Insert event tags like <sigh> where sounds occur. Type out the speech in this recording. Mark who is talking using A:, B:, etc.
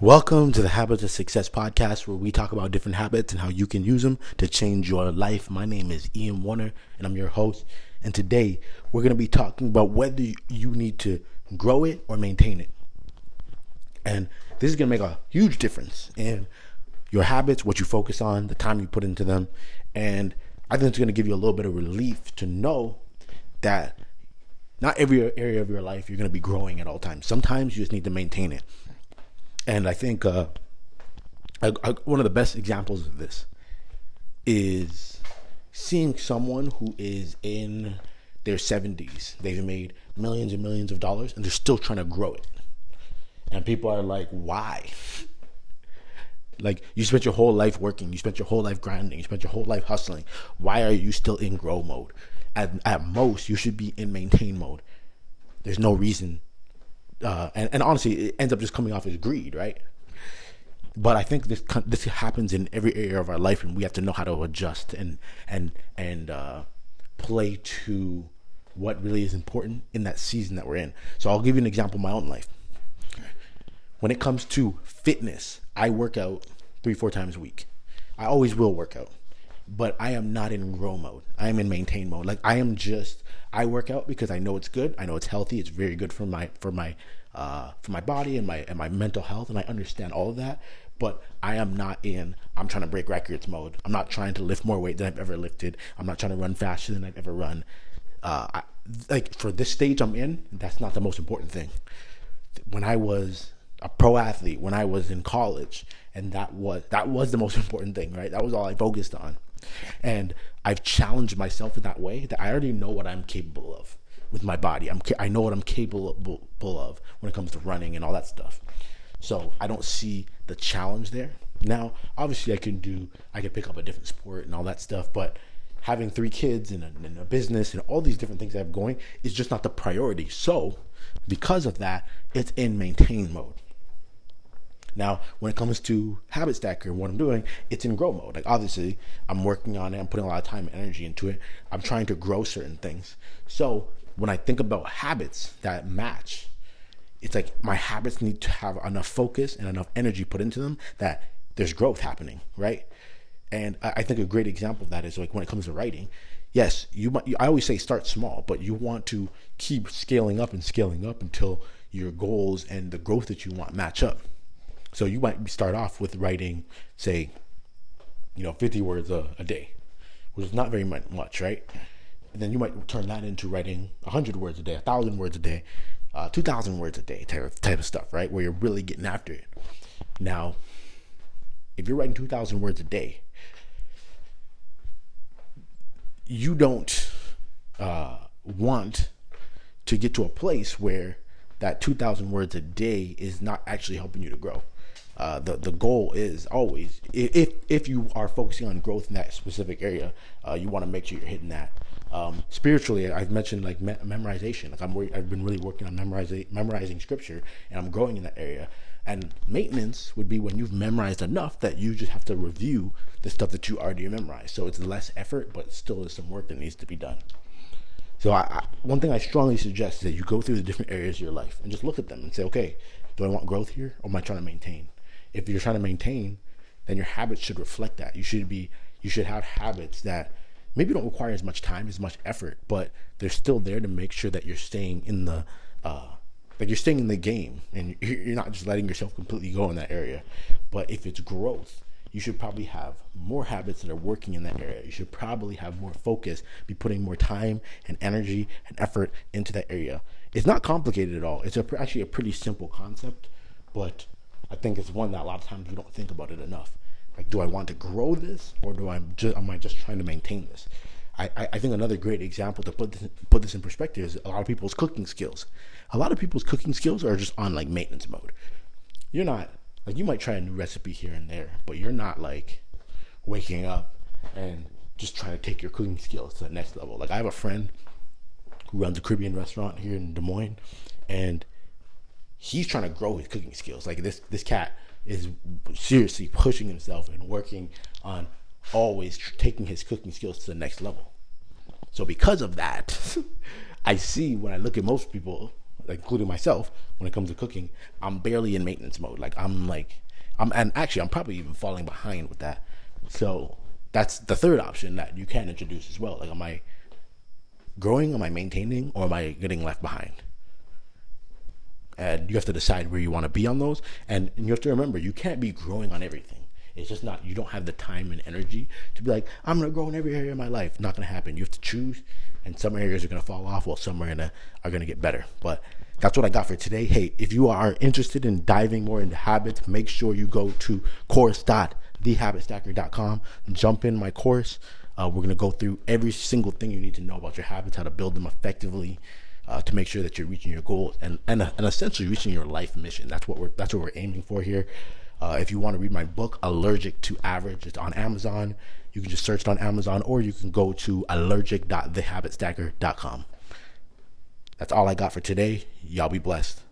A: Welcome to the Habits of Success podcast, where we talk about different habits and how you can use them to change your life. My name is Ian Warner, and I'm your host. And today we're going to be talking about whether you need to grow it or maintain it. And this is going to make a huge difference in your habits, what you focus on, the time you put into them. And I think it's going to give you a little bit of relief to know that not every area of your life you're going to be growing at all times. Sometimes you just need to maintain it. And I think uh, I, I, one of the best examples of this is seeing someone who is in their 70s. They've made millions and millions of dollars and they're still trying to grow it. And people are like, why? Like, you spent your whole life working, you spent your whole life grinding, you spent your whole life hustling. Why are you still in grow mode? At, at most, you should be in maintain mode. There's no reason uh, and, and honestly, it ends up just coming off as greed, right? But I think this this happens in every area of our life, and we have to know how to adjust and and and uh, play to what really is important in that season that we're in. So I'll give you an example of my own life. When it comes to fitness, I work out three four times a week. I always will work out, but I am not in grow mode. I am in maintain mode. Like I am just I work out because I know it's good. I know it's healthy. It's very good for my for my uh, for my body and my and my mental health, and I understand all of that. But I am not in. I'm trying to break records mode. I'm not trying to lift more weight than I've ever lifted. I'm not trying to run faster than I've ever run. Uh, I, like for this stage I'm in, that's not the most important thing. When I was a pro athlete, when I was in college, and that was that was the most <laughs> important thing, right? That was all I focused on. And I've challenged myself in that way that I already know what I'm capable of with my body. I'm I know what I'm capable of when it comes to running and all that stuff. So I don't see the challenge there. Now, obviously, I can do I can pick up a different sport and all that stuff, but having three kids and a, and a business and all these different things I have going is just not the priority. So, because of that, it's in maintain mode. Now, when it comes to Habit Stacker and what I'm doing, it's in grow mode. Like obviously, I'm working on it. I'm putting a lot of time and energy into it. I'm trying to grow certain things. So when I think about habits that match, it's like my habits need to have enough focus and enough energy put into them that there's growth happening, right? And I think a great example of that is like when it comes to writing. Yes, you might. I always say start small, but you want to keep scaling up and scaling up until your goals and the growth that you want match up. So you might start off with writing, say, you know, 50 words a, a day, which is not very much, right? And then you might turn that into writing 100 words a day, 1,000 words a day, uh, 2,000 words a day type of, type of stuff, right? Where you're really getting after it. Now, if you're writing 2,000 words a day, you don't uh, want to get to a place where that 2,000 words a day is not actually helping you to grow. Uh, the the goal is always if if you are focusing on growth in that specific area, uh, you want to make sure you're hitting that. Um, spiritually, I've mentioned like me- memorization. Like I'm, I've been really working on memorizing memorizing scripture, and I'm growing in that area. And maintenance would be when you've memorized enough that you just have to review the stuff that you already memorized. So it's less effort, but still there's some work that needs to be done. So I, I, one thing I strongly suggest is that you go through the different areas of your life and just look at them and say, okay, do I want growth here, or am I trying to maintain? If you're trying to maintain, then your habits should reflect that. You should be you should have habits that maybe don't require as much time, as much effort, but they're still there to make sure that you're staying in the uh, like you're staying in the game and you're not just letting yourself completely go in that area. But if it's growth, you should probably have more habits that are working in that area. You should probably have more focus, be putting more time and energy and effort into that area. It's not complicated at all. It's a, actually a pretty simple concept, but I think it's one that a lot of times you don't think about it enough. Like, do I want to grow this, or do I just am I just trying to maintain this? I, I think another great example to put this put this in perspective is a lot of people's cooking skills. A lot of people's cooking skills are just on like maintenance mode. You're not like you might try a new recipe here and there, but you're not like waking up and just trying to take your cooking skills to the next level. Like I have a friend who runs a Caribbean restaurant here in Des Moines, and he's trying to grow his cooking skills. Like this this cat is seriously pushing himself and working on always taking his cooking skills to the next level. So because of that, <laughs> I see when I look at most people including myself, when it comes to cooking, I'm barely in maintenance mode. Like I'm like, I'm and actually I'm probably even falling behind with that. So that's the third option that you can introduce as well. Like, am I growing? Am I maintaining? Or am I getting left behind? And you have to decide where you want to be on those. And, and you have to remember, you can't be growing on everything. It's just not, you don't have the time and energy to be like, I'm to grow in every area of my life. Not to happen. You have to choose, and some areas are to fall off while some are to, are to get better. But that's what I got for today. Hey, if you are interested in diving more into habits, make sure you go to course.thehabitstacker.com. Jump in my course. Uh, we're going to go through every single thing you need to know about your habits, how to build them effectively, uh, to make sure that you're reaching your goals and, and and essentially reaching your life mission. That's what we're that's what we're aiming for here. Uh, if you want to read my book, Allergic to Average, it's on Amazon. You can just search it on Amazon, or you can go to allergic.thehabitstacker.com. That's all I got for today. Y'all be blessed.